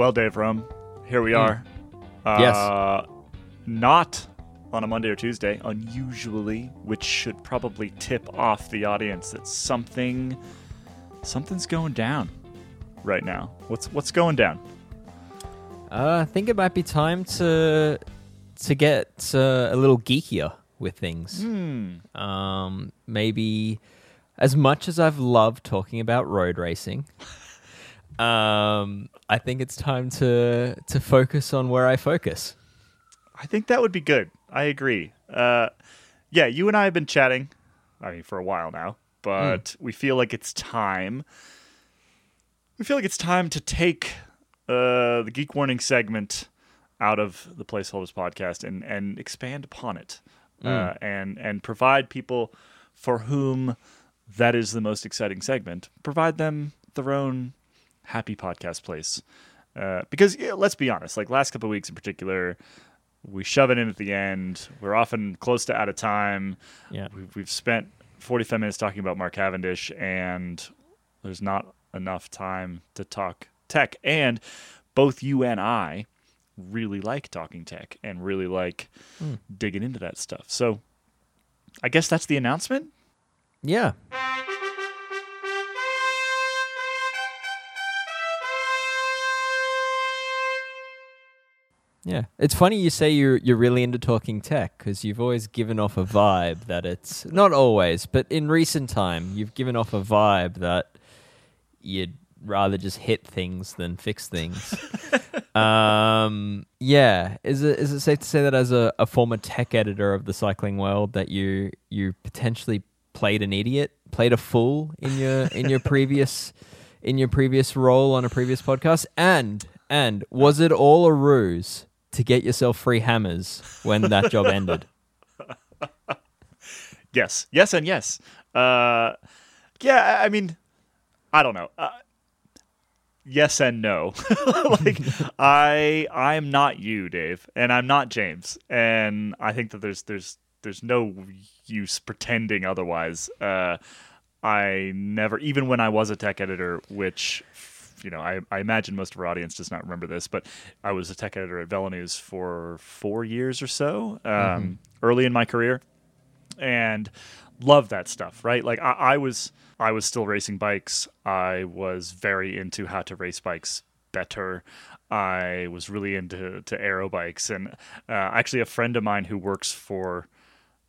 Well, Dave Rome, here we are. Uh, Yes. Not on a Monday or Tuesday, unusually, which should probably tip off the audience that something, something's going down right now. What's what's going down? Uh, I think it might be time to to get uh, a little geekier with things. Um, maybe as much as I've loved talking about road racing, um, I think it's time to to focus on where I focus. I think that would be good. I agree. Uh, yeah, you and I have been chatting. I mean, for a while now, but we feel like it's time. We feel like it's time to take uh, the Geek Warning segment out of the Placeholders podcast and and expand upon it, uh, and and provide people for whom that is the most exciting segment. Provide them their own happy podcast place. Uh, because yeah, let's be honest, like last couple of weeks in particular, we shove it in at the end. We're often close to out of time. Yeah. We've, we've spent 45 minutes talking about Mark Cavendish, and there's not enough time to talk tech. And both you and I really like talking tech and really like digging into that stuff. So I guess that's the announcement. Yeah. Yeah, it's funny you say you're you're really into talking tech because you've always given off a vibe that it's not always, but in recent time you've given off a vibe that you'd rather just hit things than fix things. um, yeah, is it is it safe to say that as a, a former tech editor of the cycling world that you you potentially played an idiot, played a fool in your in your previous in your previous role on a previous podcast, and and was it all a ruse to get yourself free hammers when that job ended? Yes, yes, and yes. Uh, yeah, I mean, I don't know. Uh, yes and no. like, I I'm not you, Dave, and I'm not James, and I think that there's there's there's no use pretending otherwise. Uh, I never, even when I was a tech editor, which you know, I, I imagine most of our audience does not remember this, but I was a tech editor at VeloNews for four years or so, um, early in my career and love that stuff right? Like I, I was i was still racing bikes. I was very into how to race bikes better. I was really into to aero bikes and uh, actually a friend of mine who works for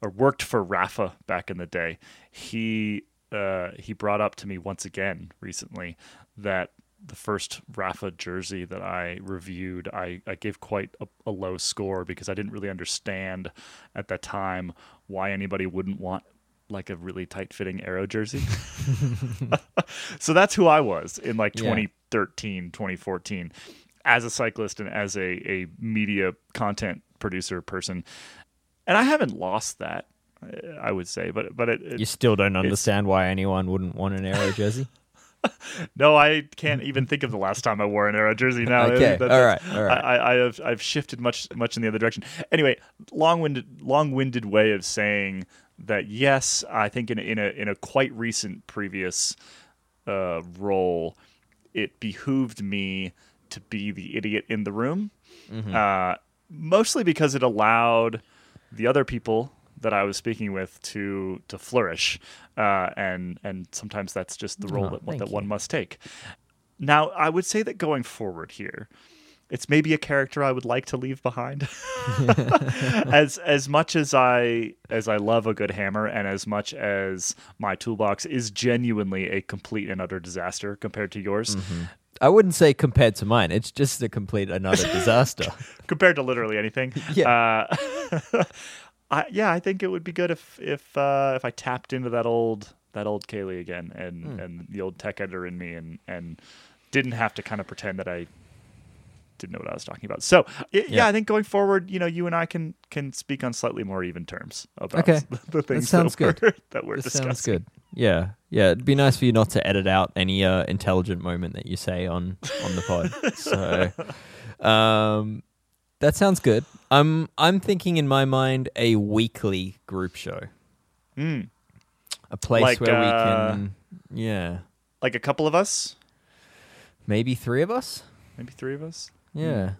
or worked for rafa back in the day he uh, he brought up to me once again recently that the first Rafa jersey that I reviewed, I, I gave quite a, a low score because I didn't really understand at that time why anybody wouldn't want like a really tight fitting aero jersey. so that's who I was in like Yeah. 2013, 2014 as a cyclist and as a, a media content producer person. And I haven't lost that, I would say, but but it, it You still don't understand why anyone wouldn't want an aero jersey? No, I can't even think of the last time I wore an aero jersey. Now, Okay, That- all right, all right. I, I, have I've shifted much much in the other direction. Anyway, long-winded long-winded way of saying that. Yes, I think in a, in a in a quite recent previous uh, role, it behooved me to be the idiot in the room, Mm-hmm. uh, mostly because it allowed the other people that I was speaking with to to flourish, uh, and and sometimes that's just the role Oh, that that you. one must take. Now, I would say that going forward here, it's maybe a character I would like to leave behind. as as much as I as I love a good hammer, and as much as my toolbox is genuinely a complete and utter disaster compared to yours, I wouldn't say compared to mine. It's just a complete another disaster. compared to literally anything. Yeah. Uh, I, yeah, I think it would be good if if uh, if I tapped into that old that old Caley again and Hmm. and the old tech editor in me and and didn't have to kind of pretend that I didn't know what I was talking about. So yeah, Yeah. I think going forward, you know, you and I can can speak on slightly more even terms about Okay. the things sounds that we're, that we're discussing. sounds good. Yeah, yeah. It'd be nice for you not to edit out any uh, intelligent moment that you say on on the pod. so, um, that sounds good. I'm I'm thinking in my mind a weekly group show, Mm. a place Like, where we uh, can, yeah, Like a couple of us. maybe three of us. maybe three of us, Yeah.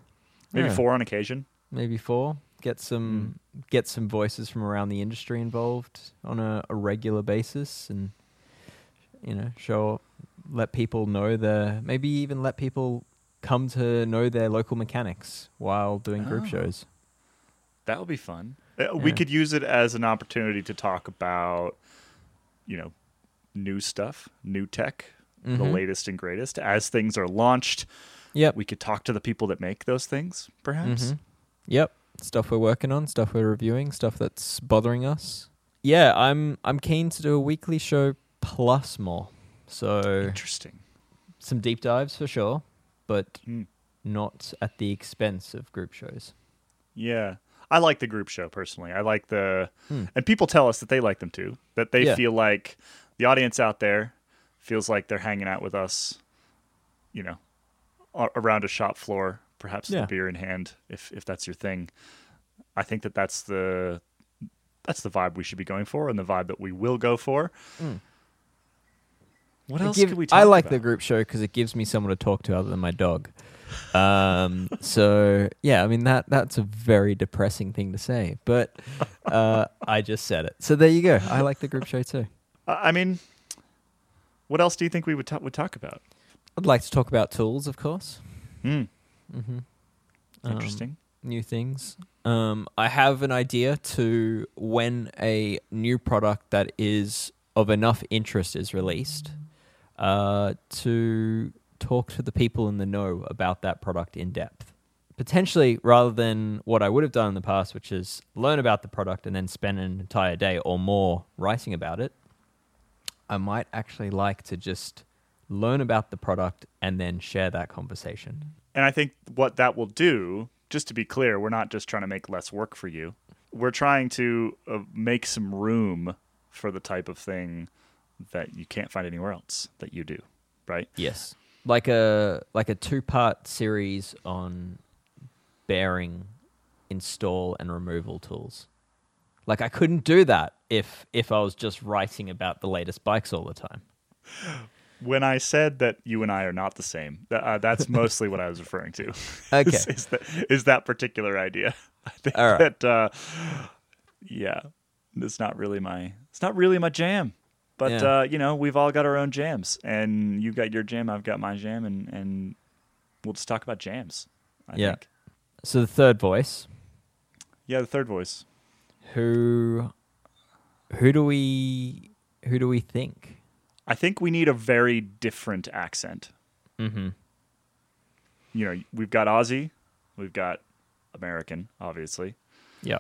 maybe Yeah. four on occasion. maybe four. Get some get some voices from around the industry involved on a, a regular basis, and you know, show let people know the maybe even let people come to know their local mechanics while doing group Oh. shows. That would be fun. Uh, We Yeah. could use it as an opportunity to talk about, you know, new stuff, new tech, the Mhm. latest and greatest. As things are launched, Yep. we could talk to the people that make those things, perhaps. Mhm. Yep. Stuff we're working on, stuff we're reviewing, stuff that's bothering us. Yeah, I'm I'm keen to do a weekly show plus more. So Interesting. some deep dives for sure, but Hmm. not at the expense of group shows. Yeah. I like the group show personally. I like the, Hmm. and people tell us that they like them too. That they Yeah. feel like the audience out there feels like they're hanging out with us, you know, around a shop floor, perhaps with a beer in hand, if if that's your thing. I think that that's the that's the vibe we should be going for, and the vibe that we will go for. Mm. What else give- could we talk I like about? the group show because it gives me someone to talk to other than my dog. Um, so yeah, I mean that that's a very depressing thing to say, but uh, I just said it. So there you go. I like the group show too. I I mean, what else do you think we would ta- would talk about? I'd like to talk about tools, of course. Hmm. Mm-hmm. Interesting. new things. Um, I have an idea to when a new product that is of enough interest is released, uh, to talk to the people in the know about that product in depth. Potentially, rather than what I would have done in the past, which is learn about the product and then spend an entire day or more writing about it, I might actually like to just learn about the product and then share that conversation. And I think what that will do, just to be clear, we're not just trying to make less work for you. We're trying to uh, make some room for the type of thing that you can't find anywhere else that you do, right? Yes. Like a like a two part series on bearing install and removal tools. Like I couldn't do that if if I was just writing about the latest bikes all the time. When I said that you and I are not the same, uh, that's mostly what I was referring to. Okay. is, is that, is that particular idea? I think All right. that, uh, yeah, it's not really my it's not really my jam. But Yeah. uh, you know, we've all got our own jams, and you've got your jam, I've got my jam, and and we'll just talk about jams. I Yeah. think. So the third voice, Yeah, the third voice. who who do we who do we think? I think we need a very different accent. Mm-hmm. You know, we've got Aussie, we've got American, obviously. Yeah.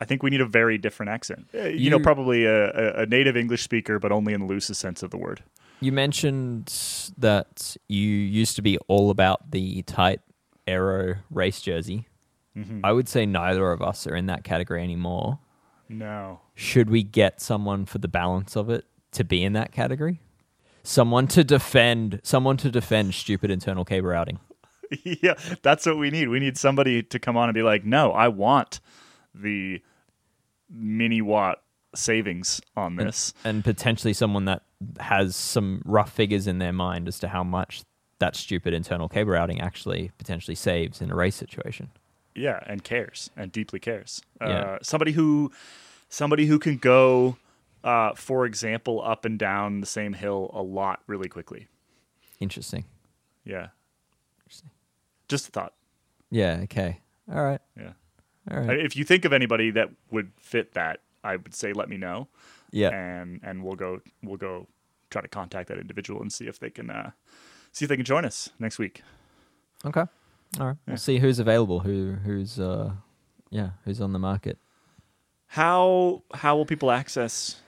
I think we need a very different accent. Uh, You, know, probably a, a, a native English speaker, but only in the loosest sense of the word. You mentioned that you used to be all about the tight aero race jersey. Mm-hmm. I would say neither of us are in that category anymore. No. should we get someone for the balance of it to be in that category? Someone to defend, someone to defend stupid internal cable routing. yeah, that's what we need. We need somebody to come on and be like, no, I want the mini watt savings on this. and potentially someone that has some rough figures in their mind as to how much that stupid internal cable routing actually potentially saves in a race situation. Yeah, and cares and deeply cares. Uh, Yeah. Somebody who, somebody who can go, uh, for example, up and down the same hill a lot really quickly. Interesting. Yeah. Interesting. Just a thought. Yeah. Okay. All right. Yeah. All right. If you think of anybody that would fit that, I would say let me know, Yeah. and and we'll go we'll go try to contact that individual and see if they can uh, see if they can join us next week. Okay. All right. Yeah. We'll see who's available. Who who's uh, yeah, who's on the market. How how will people access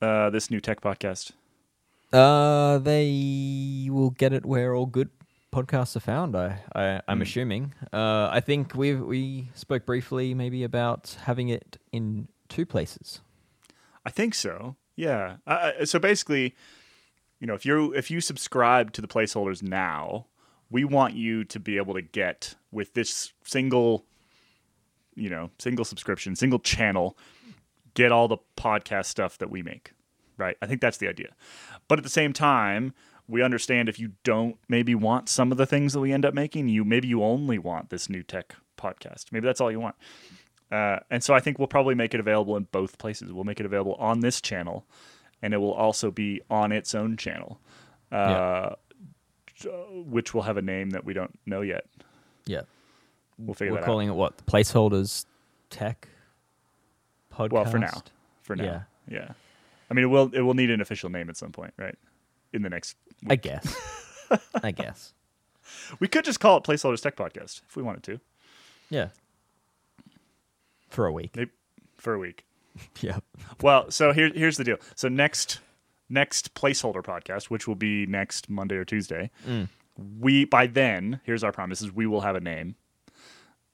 uh, this new tech podcast? Uh, they will get it where all good podcasts are found. I, I I'm Hmm. assuming. Uh, I think we we spoke briefly maybe about having it in two places. I think so. Yeah. Uh, so basically, you know, if you if you subscribe to the placeholders now, we want you to be able to get with this single, you know, single subscription, single channel, get all the podcast stuff that we make. Right. I think that's the idea. But at the same time, we understand if you don't maybe want some of the things that we end up making. You maybe you only want this new tech podcast. Maybe that's all you want. Uh, and so I think we'll probably make it available in both places. We'll make it available on this channel, and it will also be on its own channel, uh, which will have a name that we don't know yet. Yeah. We'll figure We're calling it what? the Placeholders Tech podcast. Well, for now, for now, Yeah. yeah. I mean, it will it will need an official name at some point, right? In the next, I guess. I guess. we could just call it Placeholders Tech Podcast if we wanted to, Yeah. For a week. maybe for a week. Yeah. Well, so here, here's the deal. So next next placeholder podcast, which will be next Monday or Tuesday, Mm. we by then here's our promises, we will have a name,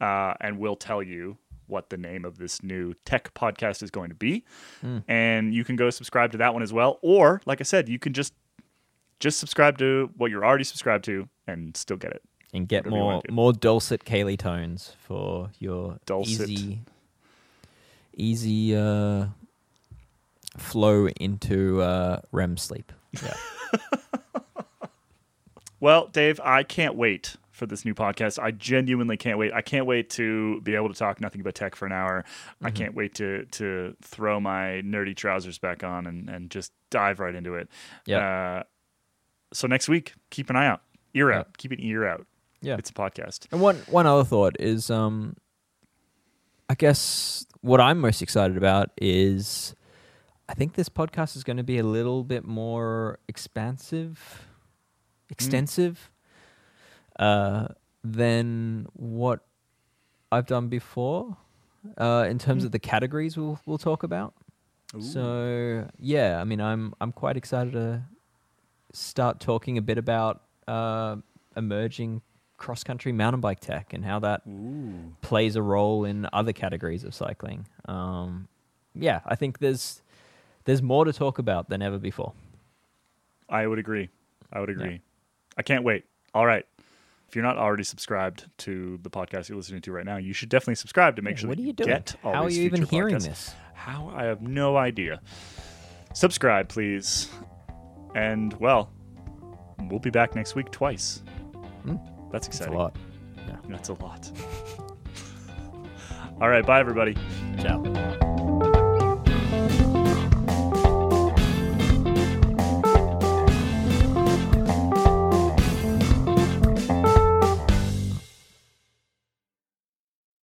uh, and we'll tell you what the name of this new tech podcast is going to be, Mm. and you can go subscribe to that one as well. Or, like I said, you can just just subscribe to what you're already subscribed to and still get it. And get Whatever more more dulcet Caley tones for your Dulcet. easy easy uh, flow into uh, REM sleep. Yeah. Well, Dave, I can't wait for this new podcast. I genuinely can't wait. I can't wait to be able to talk nothing but tech for an hour. I Mm-hmm. can't wait to to throw my nerdy trousers back on and, and just dive right into it. Yeah. Uh, so next week, keep an eye out. Ear Yeah. out. Keep an ear out. Yeah. It's a podcast. And one one other thought is, um, I guess what I'm most excited about is, I think this podcast is going to be a little bit more expansive, extensive, uh, than what I've done before, uh, in terms of the categories we'll we'll talk about. So yeah, I mean, I'm I'm quite excited to start talking a bit about uh, emerging cross country mountain bike tech and how that Ooh. plays a role in other categories of cycling. Um, yeah, I think there's there's more to talk about than ever before. I would agree. I would agree. I can't wait. All right. If you're not already subscribed to the podcast you're listening to right now, you should definitely subscribe to make sure what that are you doing? get all How are you even hearing podcasts. this? How? I have no idea. Subscribe, please. And, well, we'll be back next week twice. Hmm. That's It's a lot. Yeah. That's a lot. All right. Bye, everybody. Ciao.